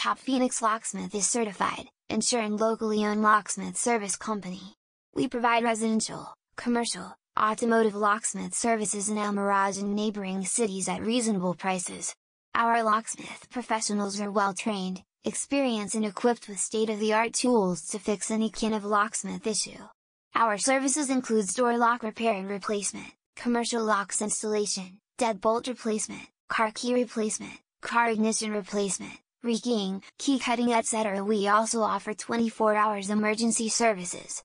Top Phoenix Locksmith is certified, ensuring locally owned locksmith service company. We provide residential, commercial, automotive locksmith services in El Mirage and neighboring cities at reasonable prices. Our locksmith professionals are well trained, experienced and equipped with state-of-the-art tools to fix any kind of locksmith issue. Our services include door lock repair and replacement, commercial locks installation, deadbolt replacement, car key replacement, car ignition replacement, rekeying, key cutting etc. We also offer 24 hours emergency services,